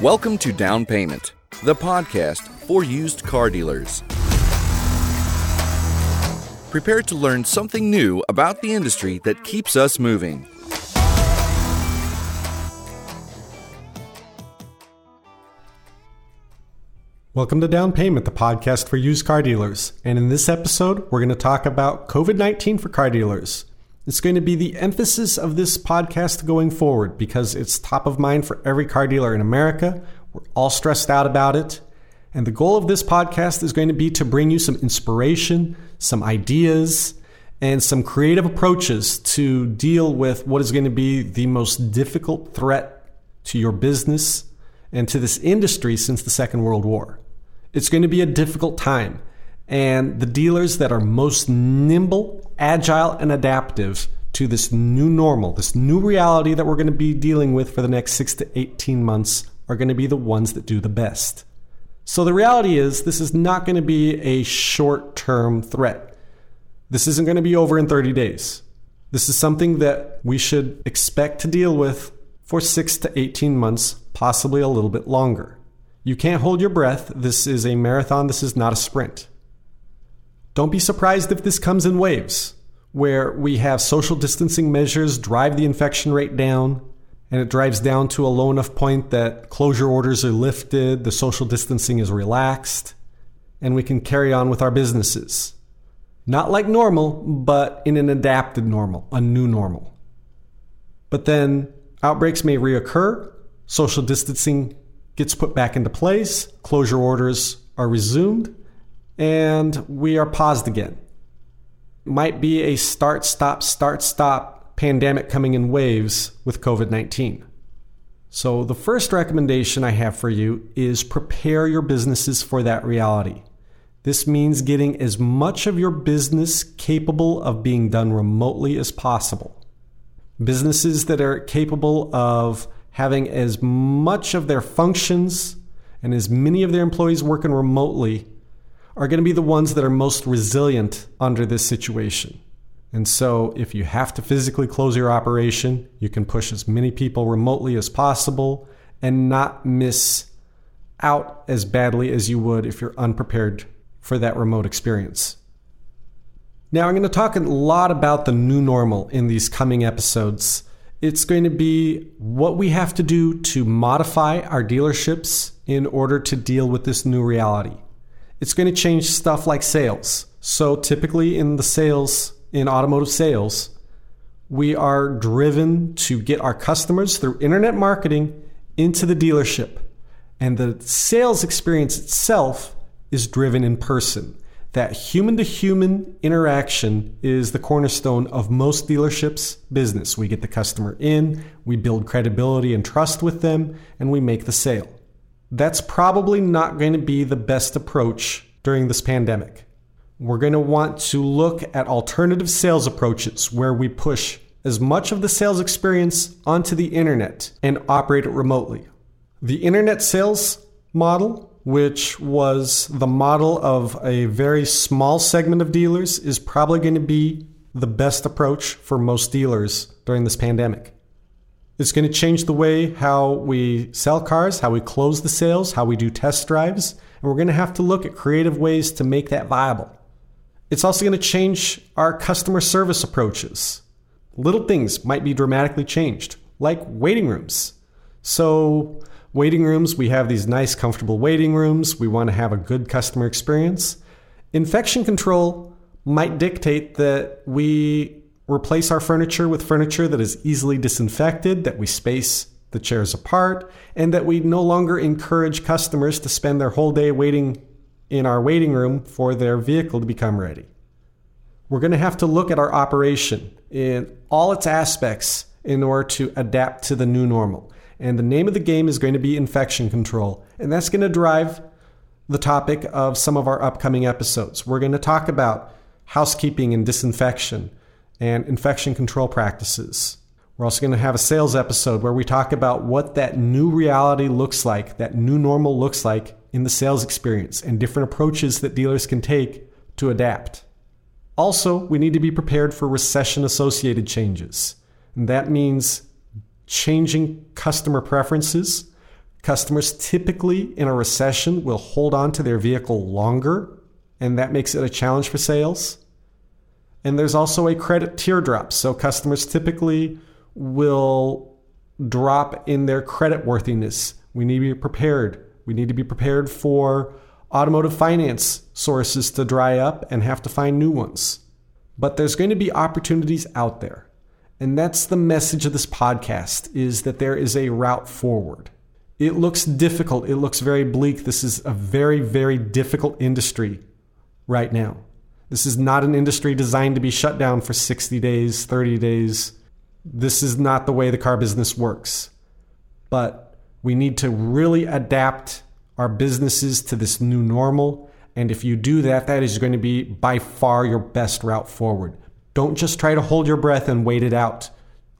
Welcome to Down Payment, the podcast for used car dealers. Prepare to learn something new about the industry that keeps us moving. Welcome to Down Payment, the podcast for used car dealers. And in this episode, we're going to talk about COVID 19 for car dealers. It's going to be the emphasis of this podcast going forward because it's top of mind for every car dealer in America. We're all stressed out about it. And the goal of this podcast is going to be to bring you some inspiration, some ideas, and some creative approaches to deal with what is going to be the most difficult threat to your business and to this industry since the Second World War. It's going to be a difficult time. And the dealers that are most nimble, agile, and adaptive to this new normal, this new reality that we're going to be dealing with for the next six to 18 months, are going to be the ones that do the best. So the reality is, this is not going to be a short term threat. This isn't going to be over in 30 days. This is something that we should expect to deal with for six to 18 months, possibly a little bit longer. You can't hold your breath. This is a marathon, this is not a sprint. Don't be surprised if this comes in waves, where we have social distancing measures drive the infection rate down, and it drives down to a low enough point that closure orders are lifted, the social distancing is relaxed, and we can carry on with our businesses. Not like normal, but in an adapted normal, a new normal. But then outbreaks may reoccur, social distancing gets put back into place, closure orders are resumed, and we are paused again. Might be a start, stop, start, stop pandemic coming in waves with COVID 19. So, the first recommendation I have for you is prepare your businesses for that reality. This means getting as much of your business capable of being done remotely as possible. Businesses that are capable of having as much of their functions and as many of their employees working remotely are going to be the ones that are most resilient under this situation. And so, if you have to physically close your operation, you can push as many people remotely as possible and not miss out as badly as you would if you're unprepared for that remote experience. Now, I'm going to talk a lot about the new normal in these coming episodes. It's going to be what we have to do to modify our dealerships in order to deal with this new reality. It's going to change stuff like sales. So, typically in the sales, in automotive sales, we are driven to get our customers through internet marketing into the dealership. And the sales experience itself is driven in person that human to human interaction is the cornerstone of most dealerships' business. We get the customer in, we build credibility and trust with them, and we make the sale. That's probably not going to be the best approach during this pandemic. We're going to want to look at alternative sales approaches where we push as much of the sales experience onto the internet and operate it remotely. The internet sales model which was the model of a very small segment of dealers, is probably going to be the best approach for most dealers during this pandemic. It's going to change the way how we sell cars, how we close the sales, how we do test drives, and we're going to have to look at creative ways to make that viable. It's also going to change our customer service approaches. Little things might be dramatically changed, like waiting rooms. So, Waiting rooms, we have these nice, comfortable waiting rooms. We want to have a good customer experience. Infection control might dictate that we replace our furniture with furniture that is easily disinfected, that we space the chairs apart, and that we no longer encourage customers to spend their whole day waiting in our waiting room for their vehicle to become ready. We're going to have to look at our operation in all its aspects in order to adapt to the new normal. And the name of the game is going to be infection control. And that's going to drive the topic of some of our upcoming episodes. We're going to talk about housekeeping and disinfection and infection control practices. We're also going to have a sales episode where we talk about what that new reality looks like, that new normal looks like in the sales experience, and different approaches that dealers can take to adapt. Also, we need to be prepared for recession associated changes. And that means changing customer preferences, Customers typically in a recession will hold on to their vehicle longer, and that makes it a challenge for sales. And there's also a credit teardrop. So customers typically will drop in their credit worthiness. We need to be prepared. We need to be prepared for automotive finance sources to dry up and have to find new ones. But there's going to be opportunities out there. And that's the message of this podcast is that there is a route forward. It looks difficult. It looks very bleak. This is a very, very difficult industry right now. This is not an industry designed to be shut down for 60 days, 30 days. This is not the way the car business works. But we need to really adapt our businesses to this new normal. And if you do that, that is going to be by far your best route forward. Don't just try to hold your breath and wait it out.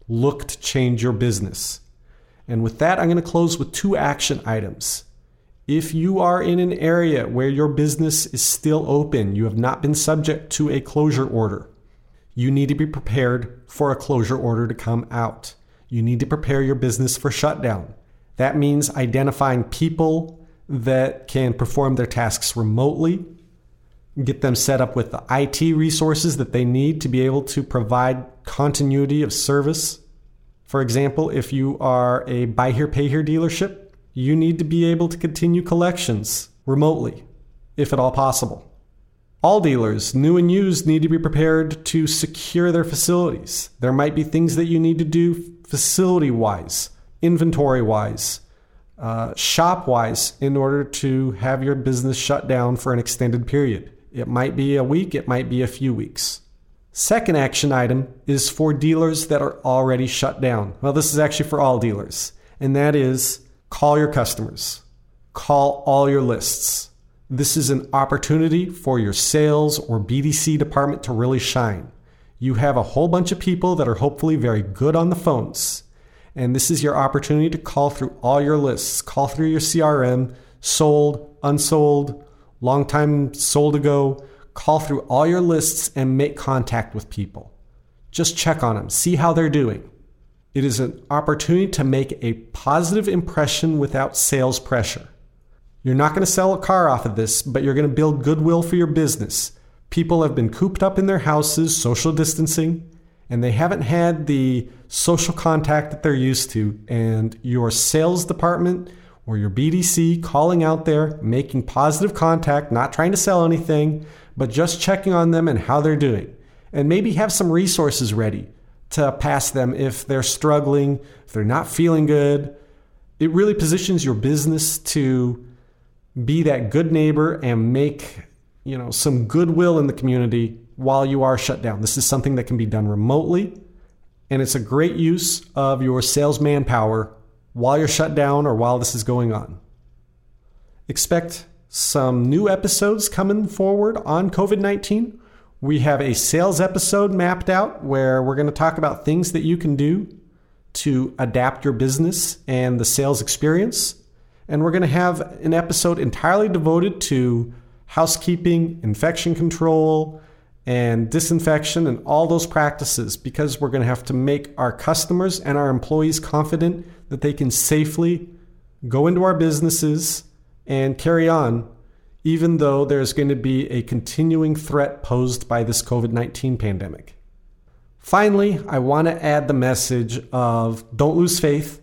Look to change your business. And with that, I'm going to close with two action items. If you are in an area where your business is still open, you have not been subject to a closure order, you need to be prepared for a closure order to come out. You need to prepare your business for shutdown. That means identifying people that can perform their tasks remotely, get them set up with the IT resources that they need to be able to provide continuity of service. For example, if you are a buy here, pay here dealership, you need to be able to continue collections remotely, if at all possible. All dealers, new and used, need to be prepared to secure their facilities. There might be things that you need to do facility wise, inventory wise, uh, shop wise, in order to have your business shut down for an extended period. It might be a week, it might be a few weeks. Second action item is for dealers that are already shut down. Well, this is actually for all dealers, and that is call your customers, call all your lists. This is an opportunity for your sales or BDC department to really shine. You have a whole bunch of people that are hopefully very good on the phones. And this is your opportunity to call through all your lists, call through your CRM, sold, unsold, long time sold ago, call through all your lists and make contact with people. Just check on them, see how they're doing. It is an opportunity to make a positive impression without sales pressure. You're not going to sell a car off of this, but you're going to build goodwill for your business. People have been cooped up in their houses, social distancing, and they haven't had the social contact that they're used to. And your sales department or your BDC calling out there, making positive contact, not trying to sell anything, but just checking on them and how they're doing. And maybe have some resources ready to pass them if they're struggling, if they're not feeling good. It really positions your business to be that good neighbor and make, you know, some goodwill in the community while you are shut down. This is something that can be done remotely and it's a great use of your sales manpower while you're shut down or while this is going on. Expect some new episodes coming forward on COVID 19. We have a sales episode mapped out where we're going to talk about things that you can do to adapt your business and the sales experience. And we're going to have an episode entirely devoted to housekeeping, infection control, and disinfection and all those practices because we're going to have to make our customers and our employees confident that they can safely go into our businesses and carry on, even though there's going to be a continuing threat posed by this COVID 19 pandemic. Finally, I want to add the message of don't lose faith.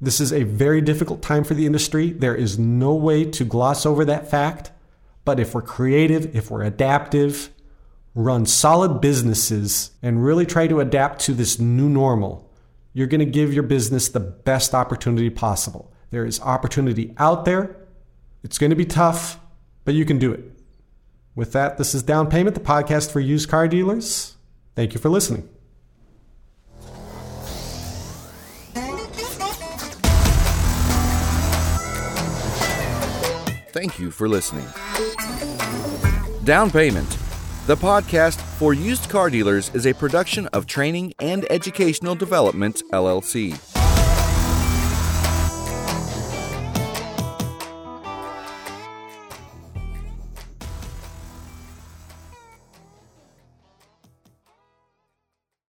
This is a very difficult time for the industry. There is no way to gloss over that fact. But if we're creative, if we're adaptive, run solid businesses, and really try to adapt to this new normal, you're going to give your business the best opportunity possible. There is opportunity out there. It's going to be tough, but you can do it. With that, this is Down Payment, the podcast for used car dealers. Thank you for listening. Thank you for listening. Down Payment the podcast for used car dealers is a production of Training and Educational Development, LLC.